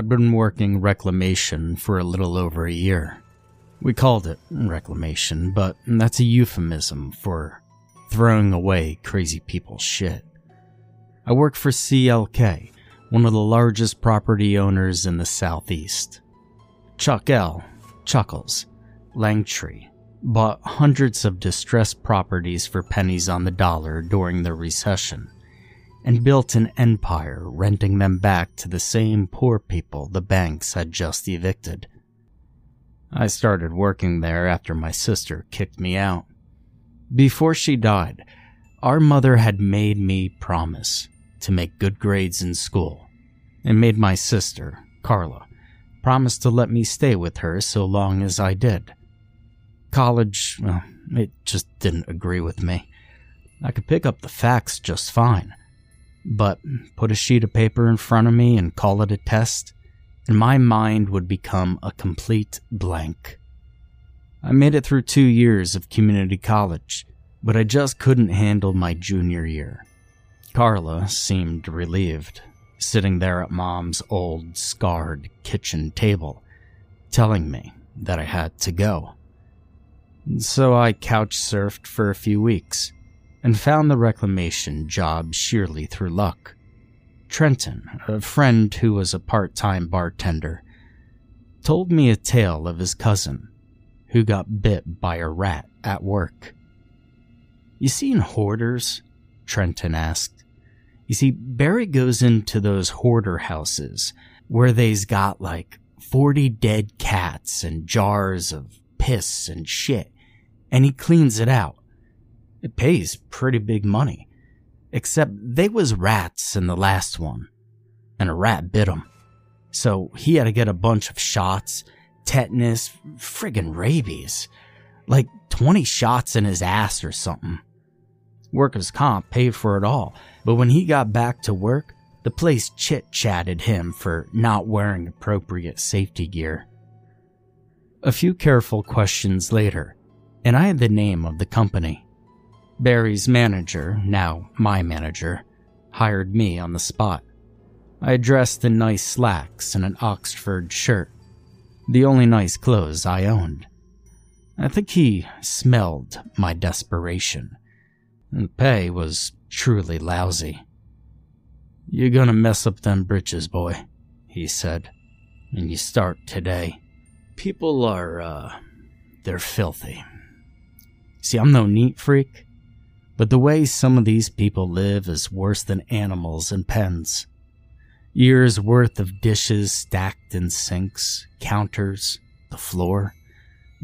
I'd been working reclamation for a little over a year. We called it reclamation, but that's a euphemism for throwing away crazy people's shit. I work for CLK, one of the largest property owners in the southeast. Chuck L. Chuckles, Langtree, bought hundreds of distressed properties for pennies on the dollar during the recession and built an empire renting them back to the same poor people the banks had just evicted. I started working there after my sister kicked me out. Before she died, our mother had made me promise to make good grades in school and made my sister, Carla, promise to let me stay with her so long as I did. College, well, it just didn't agree with me. I could pick up the facts just fine, but put a sheet of paper in front of me and call it a test, and my mind would become a complete blank. I made it through two years of community college, but I just couldn't handle my junior year. Carla seemed relieved, sitting there at Mom's old, scarred kitchen table, telling me that I had to go. So I couch surfed for a few weeks and found the reclamation job sheerly through luck. Trenton, a friend who was a part time bartender, told me a tale of his cousin who got bit by a rat at work. You seen hoarders? Trenton asked. You see, Barry goes into those hoarder houses where they's got like 40 dead cats and jars of piss and shit, and he cleans it out. It pays pretty big money. Except they was rats in the last one, and a rat bit him. So he had to get a bunch of shots, tetanus, friggin' rabies. Like 20 shots in his ass or something. Workers' comp paid for it all, but when he got back to work, the place chit chatted him for not wearing appropriate safety gear. A few careful questions later, and I had the name of the company. Barry's manager, now my manager, hired me on the spot. I dressed in nice slacks and an Oxford shirt, the only nice clothes I owned. I think he smelled my desperation. The pay was truly lousy. You're gonna mess up them britches, boy, he said, and you start today. People are, uh, they're filthy. See, I'm no neat freak, but the way some of these people live is worse than animals in pens. Years worth of dishes stacked in sinks, counters, the floor,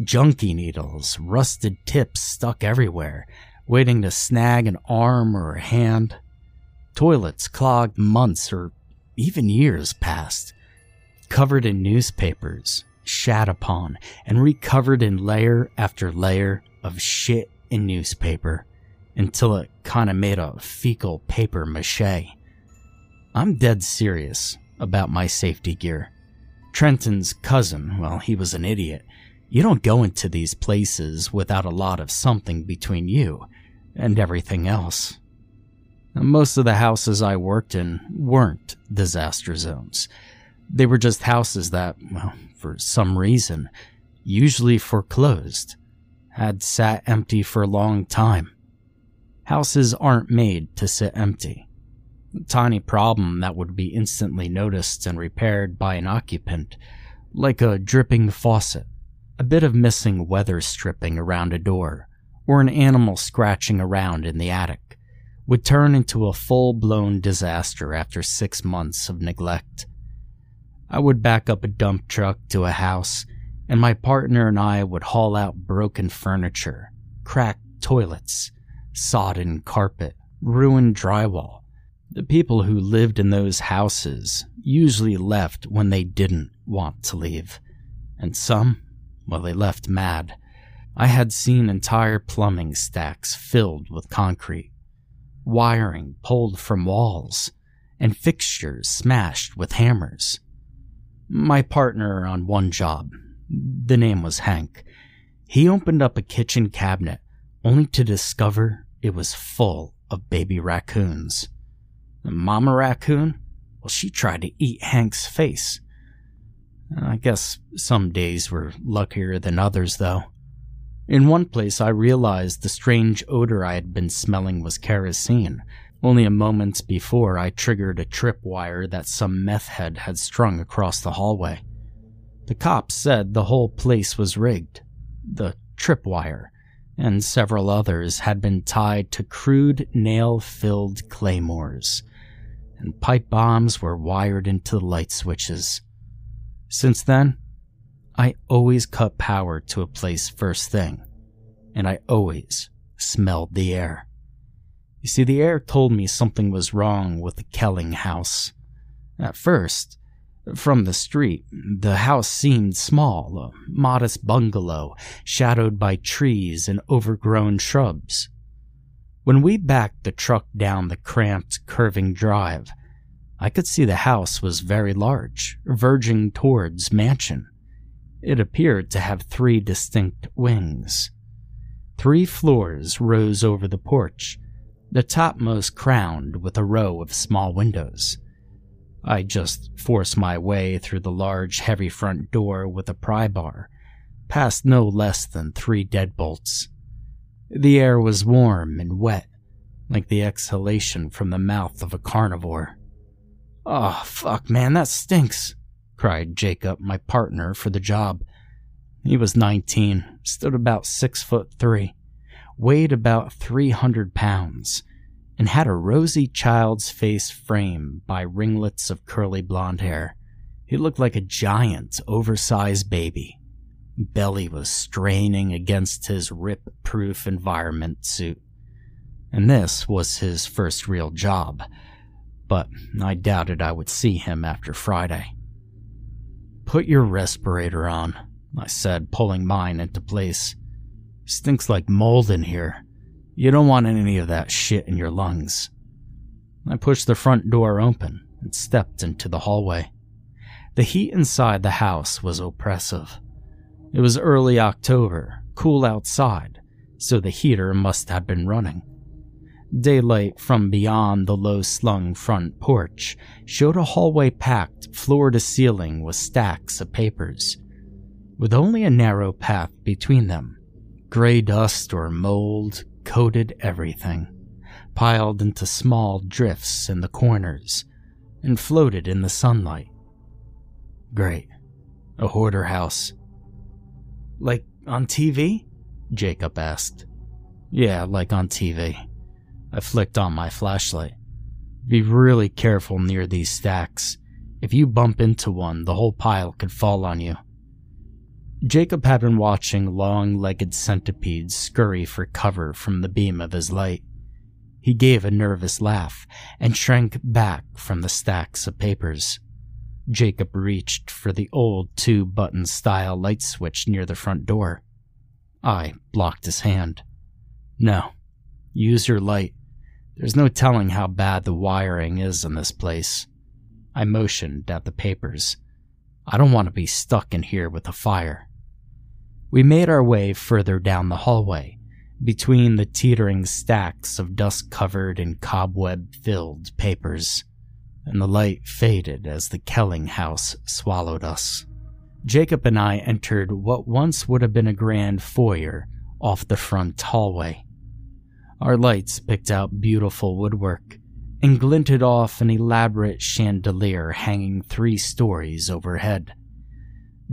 junky needles, rusted tips stuck everywhere, waiting to snag an arm or a hand. Toilets clogged months or even years past, covered in newspapers, shat upon, and recovered in layer after layer of shit and newspaper until it kind of made a fecal paper mache. I'm dead serious about my safety gear. Trenton's cousin, well, he was an idiot. You don't go into these places without a lot of something between you and everything else. Most of the houses I worked in weren't disaster zones. They were just houses that, well, for some reason, usually foreclosed, had sat empty for a long time. Houses aren't made to sit empty. A tiny problem that would be instantly noticed and repaired by an occupant, like a dripping faucet, a bit of missing weather stripping around a door, or an animal scratching around in the attic, would turn into a full blown disaster after six months of neglect. I would back up a dump truck to a house, and my partner and I would haul out broken furniture, cracked toilets, sodden carpet, ruined drywall. The people who lived in those houses usually left when they didn't want to leave. And some, well, they left mad. I had seen entire plumbing stacks filled with concrete, wiring pulled from walls, and fixtures smashed with hammers. My partner on one job, the name was Hank, he opened up a kitchen cabinet only to discover it was full of baby raccoons. The mama raccoon? Well, she tried to eat Hank's face, I guess some days were luckier than others, though. In one place, I realized the strange odor I had been smelling was kerosene. Only a moment before, I triggered a tripwire that some meth head had strung across the hallway. The cops said the whole place was rigged. The tripwire and several others had been tied to crude nail filled claymores, and pipe bombs were wired into the light switches. Since then, I always cut power to a place first thing, and I always smelled the air. You see, the air told me something was wrong with the Kelling house. At first, from the street, the house seemed small, a modest bungalow shadowed by trees and overgrown shrubs. When we backed the truck down the cramped, curving drive, I could see the house was very large, verging towards mansion. It appeared to have three distinct wings. Three floors rose over the porch, the topmost crowned with a row of small windows. I just forced my way through the large, heavy front door with a pry bar, past no less than three deadbolts. The air was warm and wet, like the exhalation from the mouth of a carnivore. Oh, fuck, man, that stinks, cried Jacob, my partner for the job. He was 19, stood about six foot three, weighed about 300 pounds, and had a rosy child's face framed by ringlets of curly blonde hair. He looked like a giant, oversized baby. Belly was straining against his rip proof environment suit. And this was his first real job, but I doubted I would see him after Friday. Put your respirator on, I said, pulling mine into place. Stinks like mold in here. You don't want any of that shit in your lungs. I pushed the front door open and stepped into the hallway. The heat inside the house was oppressive. It was early October, cool outside, so the heater must have been running. Daylight from beyond the low slung front porch showed a hallway packed floor to ceiling with stacks of papers, with only a narrow path between them. Gray dust or mold coated everything, piled into small drifts in the corners, and floated in the sunlight. Great. A hoarder house. Like on TV? Jacob asked. Yeah, like on TV. I flicked on my flashlight. Be really careful near these stacks. If you bump into one, the whole pile could fall on you. Jacob had been watching long legged centipedes scurry for cover from the beam of his light. He gave a nervous laugh and shrank back from the stacks of papers. Jacob reached for the old two button style light switch near the front door. I blocked his hand. No, use your light. There's no telling how bad the wiring is in this place. I motioned at the papers. I don't want to be stuck in here with a fire. We made our way further down the hallway, between the teetering stacks of dust covered and cobweb filled papers, and the light faded as the Kelling house swallowed us. Jacob and I entered what once would have been a grand foyer off the front hallway. Our lights picked out beautiful woodwork and glinted off an elaborate chandelier hanging three stories overhead.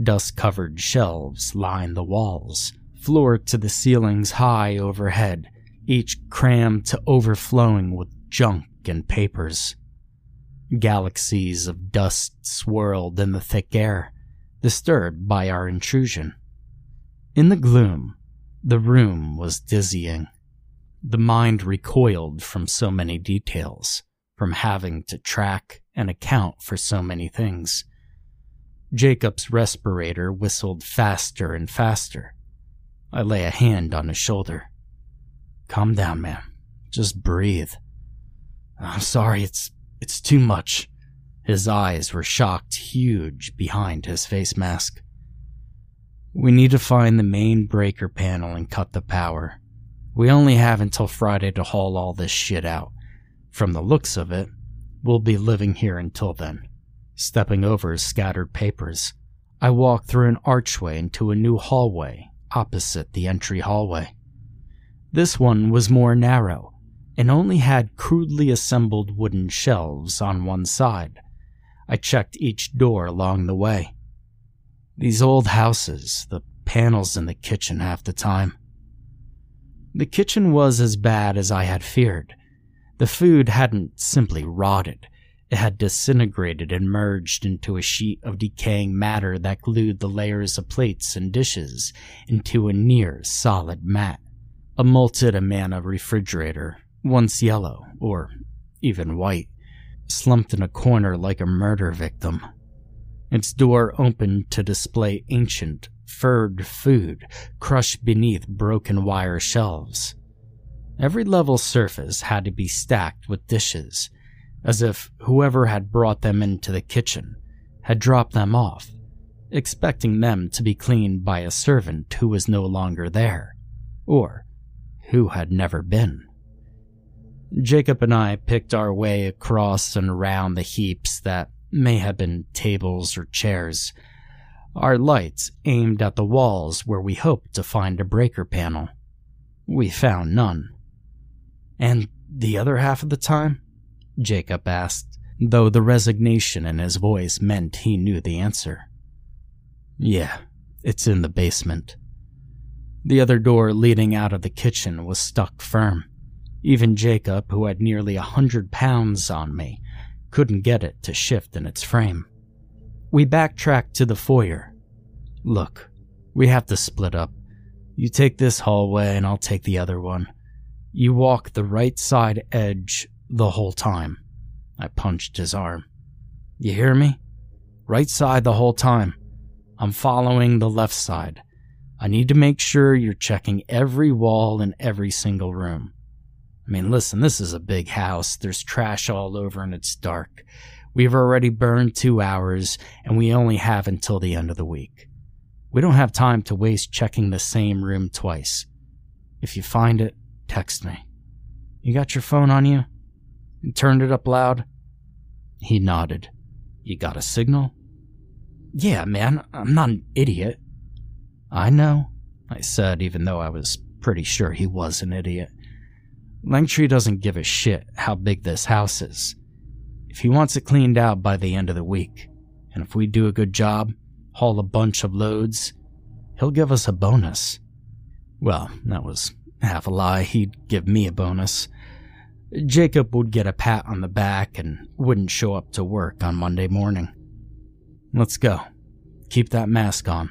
Dust covered shelves lined the walls, floor to the ceilings high overhead, each crammed to overflowing with junk and papers. Galaxies of dust swirled in the thick air, disturbed by our intrusion. In the gloom, the room was dizzying. The mind recoiled from so many details, from having to track and account for so many things. Jacob's respirator whistled faster and faster. I lay a hand on his shoulder. Calm down, man. Just breathe. I'm sorry, it's it's too much. His eyes were shocked huge behind his face mask. We need to find the main breaker panel and cut the power. We only have until Friday to haul all this shit out. From the looks of it, we'll be living here until then. Stepping over his scattered papers, I walked through an archway into a new hallway opposite the entry hallway. This one was more narrow and only had crudely assembled wooden shelves on one side. I checked each door along the way. These old houses, the panels in the kitchen half the time. The kitchen was as bad as I had feared. The food hadn't simply rotted, it had disintegrated and merged into a sheet of decaying matter that glued the layers of plates and dishes into a near solid mat. A multi-amana refrigerator, once yellow, or even white, slumped in a corner like a murder victim. Its door opened to display ancient, furred food crushed beneath broken wire shelves. Every level surface had to be stacked with dishes, as if whoever had brought them into the kitchen had dropped them off, expecting them to be cleaned by a servant who was no longer there, or who had never been. Jacob and I picked our way across and around the heaps that may have been tables or chairs, our lights aimed at the walls where we hoped to find a breaker panel. We found none. And the other half of the time? Jacob asked, though the resignation in his voice meant he knew the answer. Yeah, it's in the basement. The other door leading out of the kitchen was stuck firm. Even Jacob, who had nearly a hundred pounds on me, couldn't get it to shift in its frame. We backtrack to the foyer. Look, we have to split up. You take this hallway and I'll take the other one. You walk the right side edge the whole time. I punched his arm. You hear me? Right side the whole time. I'm following the left side. I need to make sure you're checking every wall in every single room. I mean, listen, this is a big house. There's trash all over and it's dark. We've already burned two hours and we only have until the end of the week. We don't have time to waste checking the same room twice. If you find it, text me. You got your phone on you? And turned it up loud? He nodded. You got a signal? Yeah, man, I'm not an idiot. I know, I said, even though I was pretty sure he was an idiot. Langtree doesn't give a shit how big this house is. If he wants it cleaned out by the end of the week, and if we do a good job, haul a bunch of loads, he'll give us a bonus. Well, that was half a lie. He'd give me a bonus. Jacob would get a pat on the back and wouldn't show up to work on Monday morning. Let's go. Keep that mask on.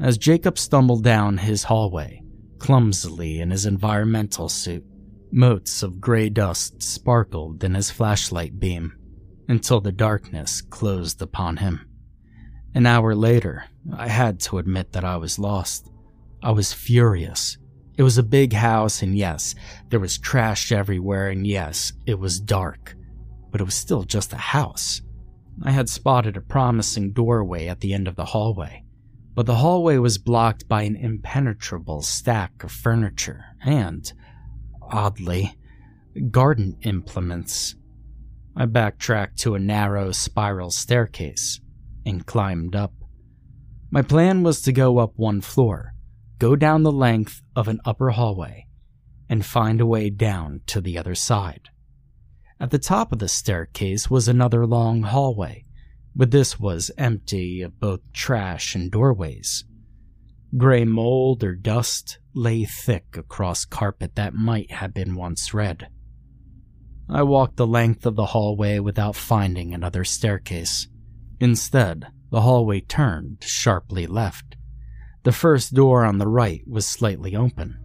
As Jacob stumbled down his hallway, clumsily in his environmental suit, motes of gray dust sparkled in his flashlight beam until the darkness closed upon him. An hour later, I had to admit that I was lost. I was furious it was a big house, and yes, there was trash everywhere, and yes, it was dark. But it was still just a house. I had spotted a promising doorway at the end of the hallway, but the hallway was blocked by an impenetrable stack of furniture and, oddly, garden implements. I backtracked to a narrow spiral staircase and climbed up. My plan was to go up one floor go down the length of an upper hallway and find a way down to the other side. At the top of the staircase was another long hallway, but this was empty of both trash and doorways. Gray mold or dust lay thick across carpet that might have been once red. I walked the length of the hallway without finding another staircase. Instead, the hallway turned sharply left the first door on the right was slightly open.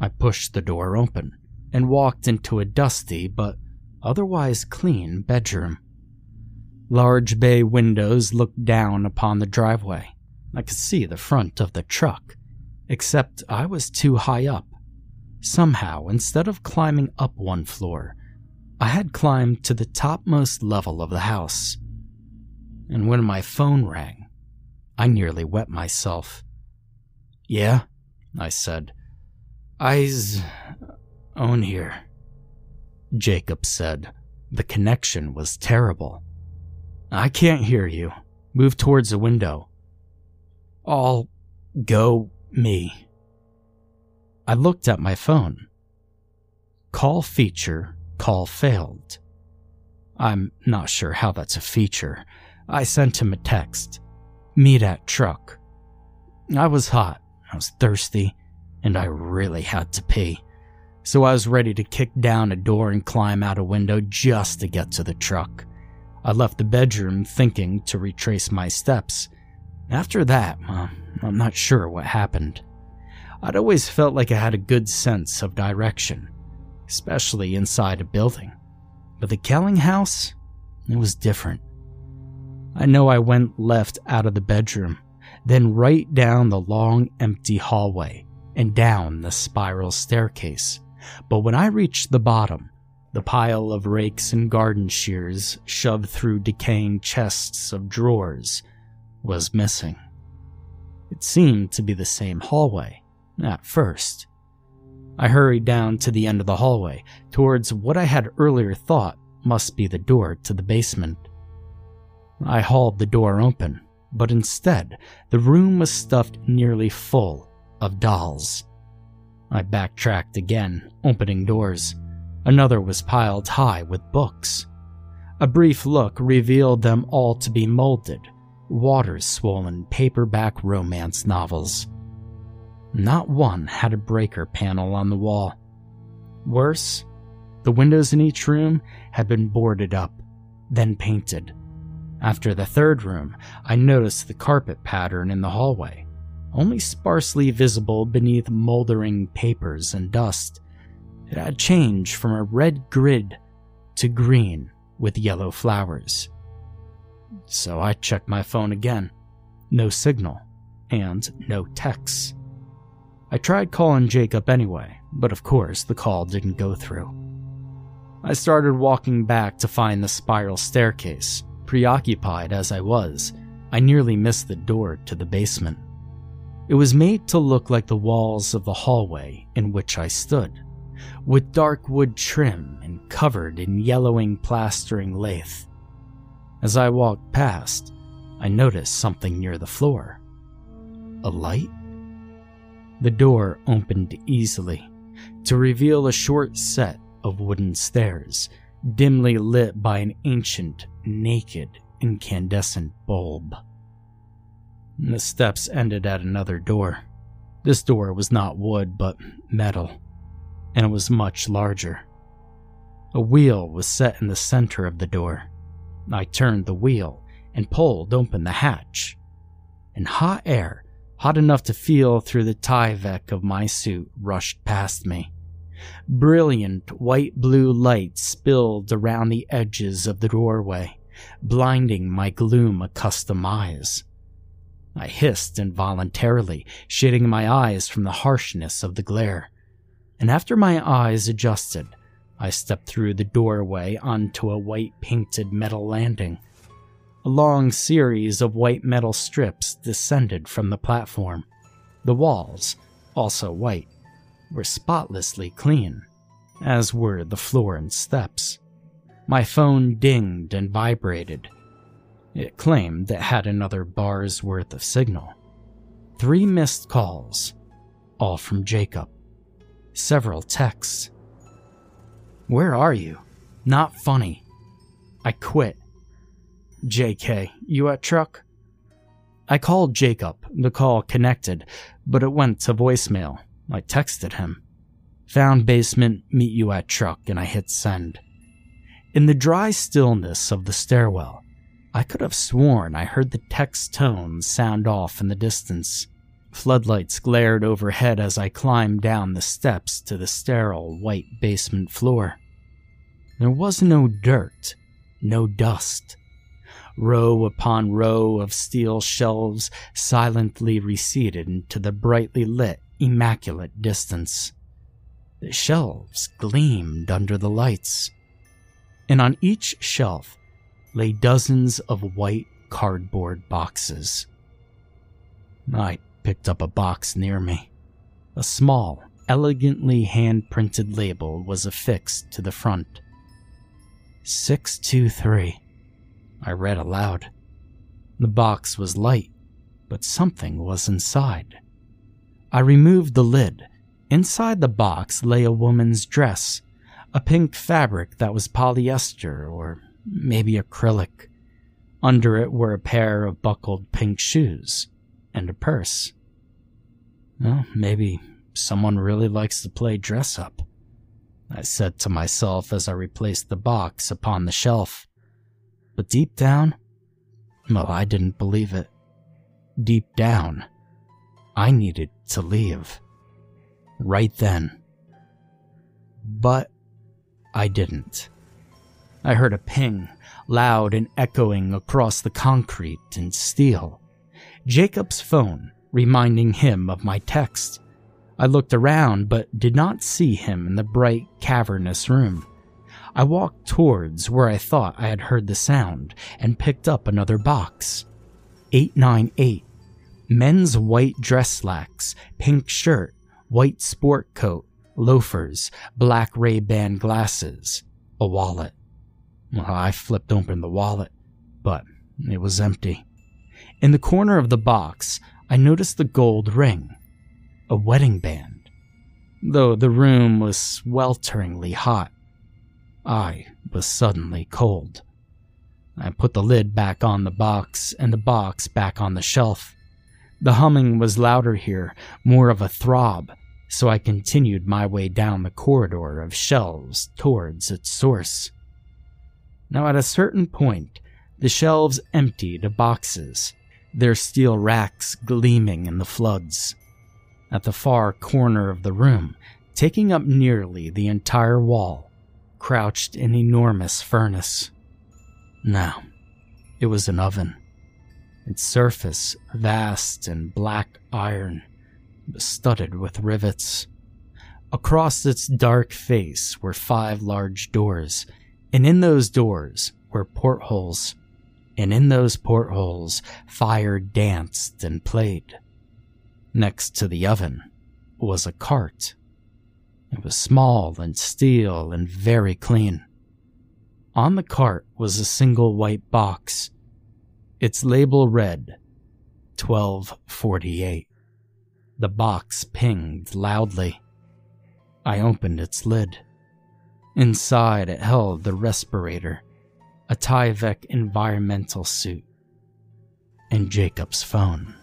I pushed the door open and walked into a dusty but otherwise clean bedroom. Large bay windows looked down upon the driveway. I could see the front of the truck, except I was too high up. Somehow, instead of climbing up one floor, I had climbed to the topmost level of the house. And when my phone rang, I nearly wet myself. Yeah, I said. I's own here. Jacob said. The connection was terrible. I can't hear you, moved towards the window. All go me. I looked at my phone. Call feature, call failed. I'm not sure how that's a feature. I sent him a text. Meet at truck. I was hot, I was thirsty, and I really had to pee. So I was ready to kick down a door and climb out a window just to get to the truck. I left the bedroom thinking to retrace my steps. After that, I'm not sure what happened. I'd always felt like I had a good sense of direction, especially inside a building. But the Kelling house, it was different. I know I went left out of the bedroom, then right down the long empty hallway and down the spiral staircase. But when I reached the bottom, the pile of rakes and garden shears shoved through decaying chests of drawers was missing. It seemed to be the same hallway, at first. I hurried down to the end of the hallway, towards what I had earlier thought must be the door to the basement. I hauled the door open, but instead, the room was stuffed nearly full of dolls. I backtracked again, opening doors. Another was piled high with books. A brief look revealed them all to be molded, water swollen paperback romance novels. Not one had a breaker panel on the wall. Worse, the windows in each room had been boarded up, then painted. After the third room, I noticed the carpet pattern in the hallway, only sparsely visible beneath moldering papers and dust. It had changed from a red grid to green with yellow flowers. So I checked my phone again. No signal, and no texts. I tried calling Jacob anyway, but of course the call didn't go through. I started walking back to find the spiral staircase. Preoccupied as I was, I nearly missed the door to the basement. It was made to look like the walls of the hallway in which I stood, with dark wood trim and covered in yellowing plastering lath. As I walked past, I noticed something near the floor. A light? The door opened easily to reveal a short set of wooden stairs, dimly lit by an ancient, naked, incandescent bulb. The steps ended at another door. This door was not wood, but metal, and it was much larger. A wheel was set in the center of the door. I turned the wheel and pulled open the hatch, and hot air hot enough to feel through the Tyvek of my suit, rushed past me. Brilliant white blue light spilled around the edges of the doorway, blinding my gloom accustomed eyes. I hissed involuntarily, shading my eyes from the harshness of the glare. And after my eyes adjusted, I stepped through the doorway onto a white painted metal landing. A long series of white metal strips descended from the platform. The walls, also white, were spotlessly clean, as were the floor and steps. My phone dinged and vibrated. It claimed it had another bar's worth of signal. Three missed calls, all from Jacob. Several texts. Where are you? Not funny. I quit JK, you at truck? I called Jacob. The call connected, but it went to voicemail. I texted him. Found basement, meet you at truck, and I hit send. In the dry stillness of the stairwell, I could have sworn I heard the text tone sound off in the distance. Floodlights glared overhead as I climbed down the steps to the sterile white basement floor. There was no dirt, no dust, Row upon row of steel shelves silently receded into the brightly lit, immaculate distance. The shelves gleamed under the lights, and on each shelf lay dozens of white cardboard boxes. I picked up a box near me. A small, elegantly hand printed label was affixed to the front 623. I read aloud. The box was light, but something was inside. I removed the lid. Inside the box lay a woman's dress, a pink fabric that was polyester or maybe acrylic. Under it were a pair of buckled pink shoes and a purse. Well, maybe someone really likes to play dress up. I said to myself as I replaced the box upon the shelf. But deep down, well, I didn't believe it. Deep down, I needed to leave. Right then. But I didn't. I heard a ping, loud and echoing across the concrete and steel. Jacob's phone, reminding him of my text. I looked around but did not see him in the bright, cavernous room. I walked towards where I thought I had heard the sound and picked up another box. 898. Men's white dress slacks, pink shirt, white sport coat, loafers, black Ray-Ban glasses, a wallet. Well, I flipped open the wallet, but it was empty. In the corner of the box, I noticed the gold ring, a wedding band. Though the room was swelteringly hot, I was suddenly cold. I put the lid back on the box and the box back on the shelf. The humming was louder here, more of a throb, so I continued my way down the corridor of shelves towards its source. Now, at a certain point, the shelves emptied of boxes, their steel racks gleaming in the floods. At the far corner of the room, taking up nearly the entire wall, crouched an enormous furnace. Now, it was an oven. Its surface vast and black iron, studded with rivets. Across its dark face were five large doors, and in those doors were portholes. And in those portholes, fire danced and played. Next to the oven was a cart. It was small and steel and very clean. On the cart was a single white box. Its label read 1248. The box pinged loudly. I opened its lid. Inside, it held the respirator, a Tyvek environmental suit, and Jacob's phone.